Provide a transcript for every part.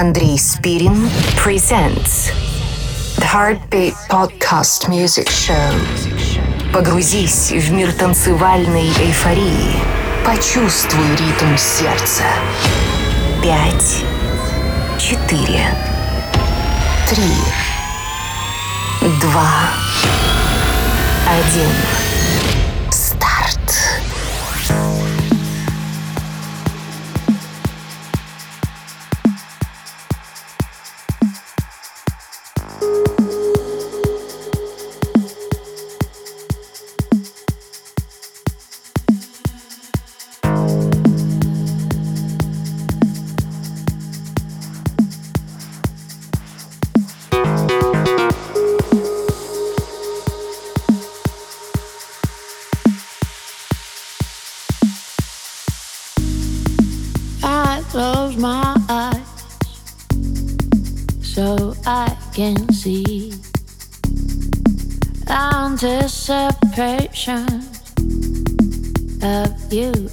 Андрей Спирин presents The Heartbeat Podcast Music Show. Погрузись в мир танцевальной эйфории. Почувствуй ритм сердца. Пять, четыре, три, два, один. anticipation of you.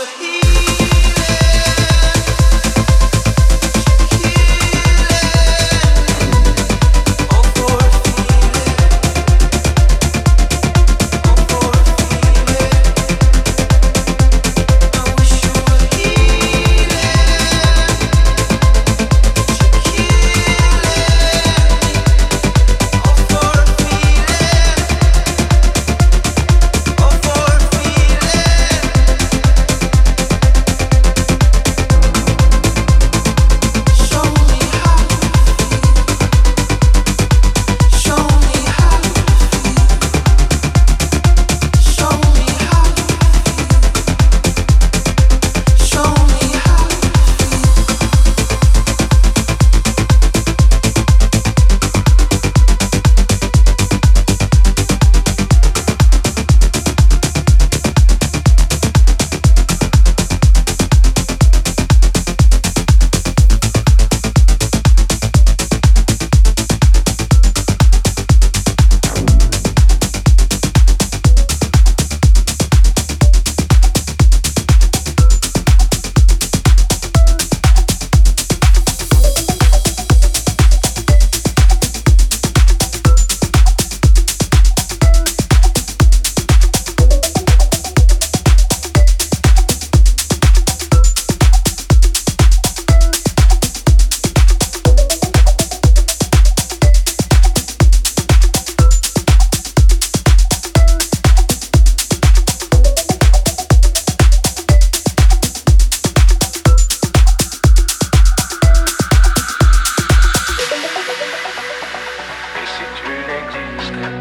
overheat.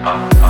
up.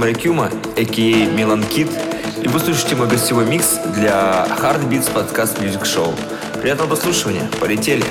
Марикюма, а.к.а. Милан Кит, и вы слушаете мой гостевой микс для Hard Beats подкаст Music Show. Приятного прослушивания, полетели!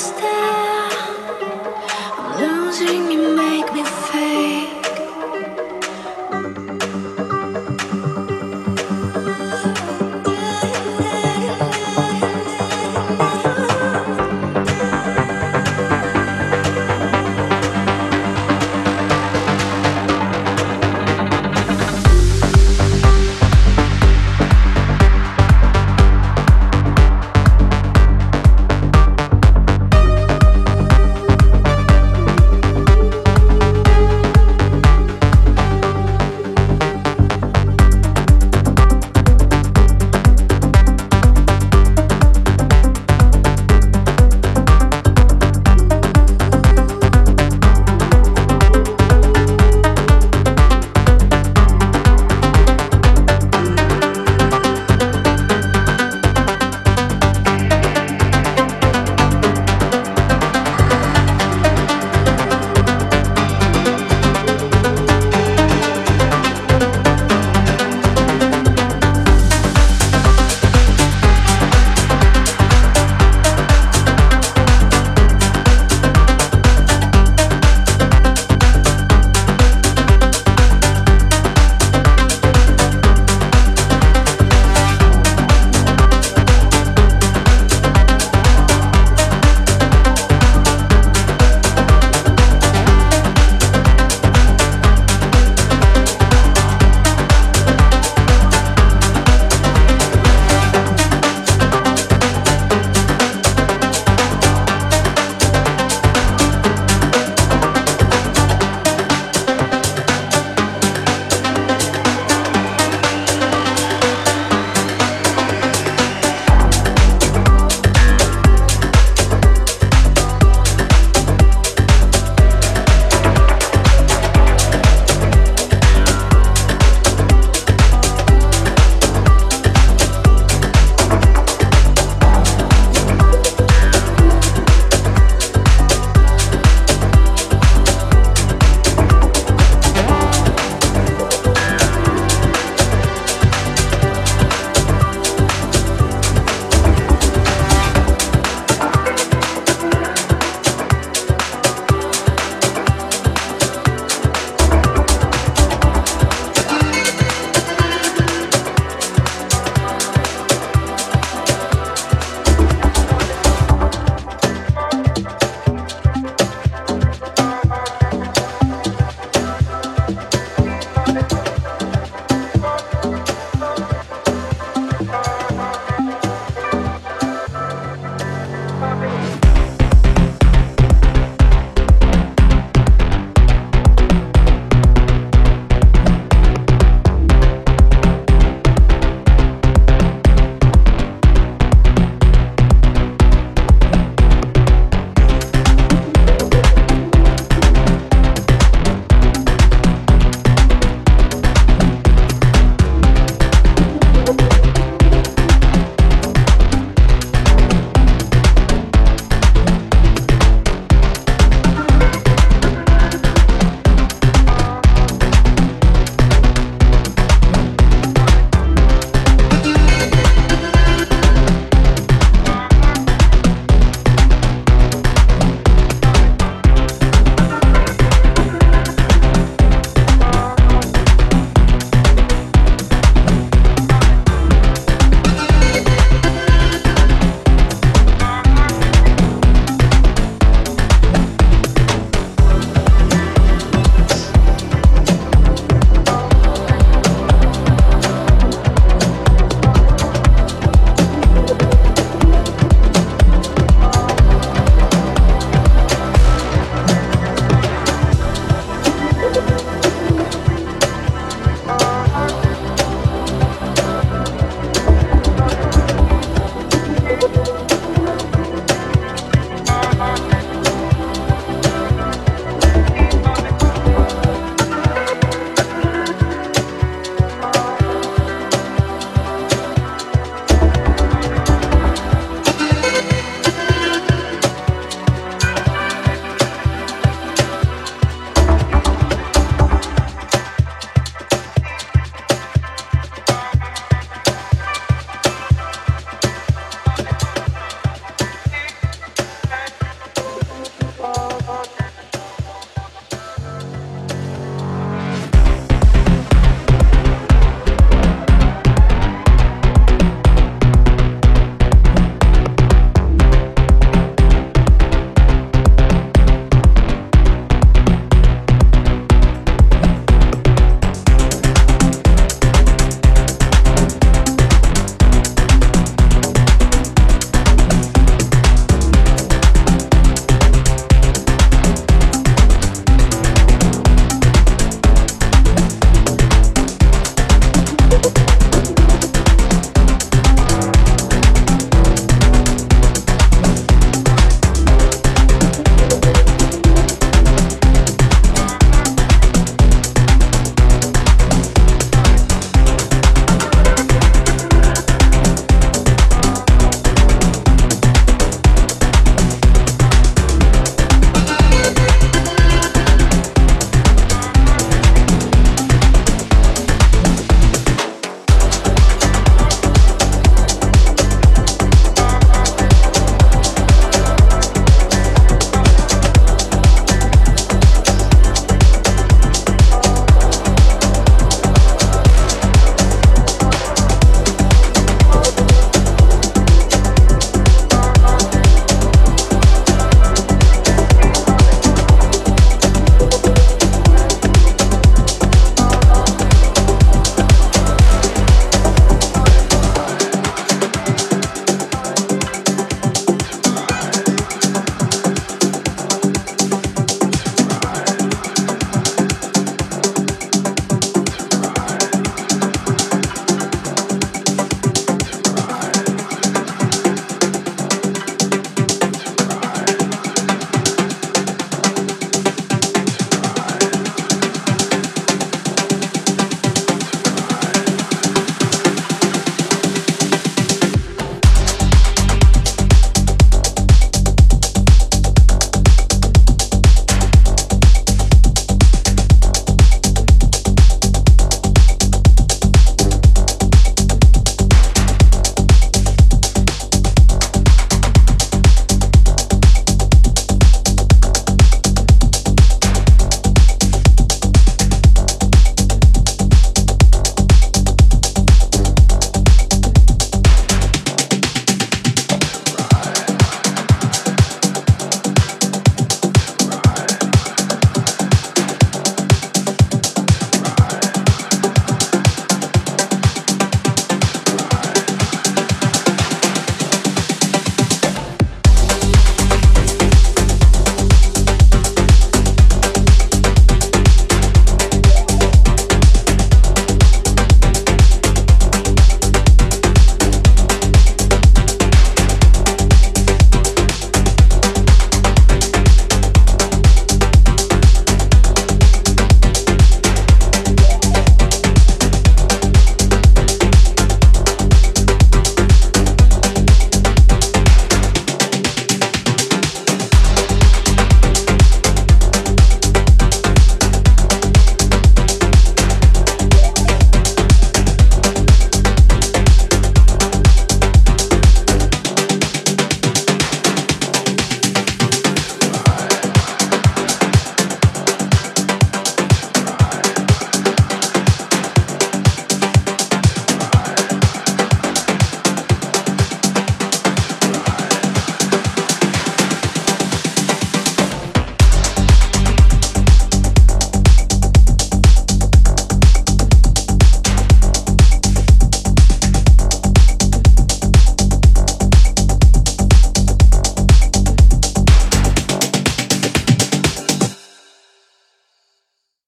stay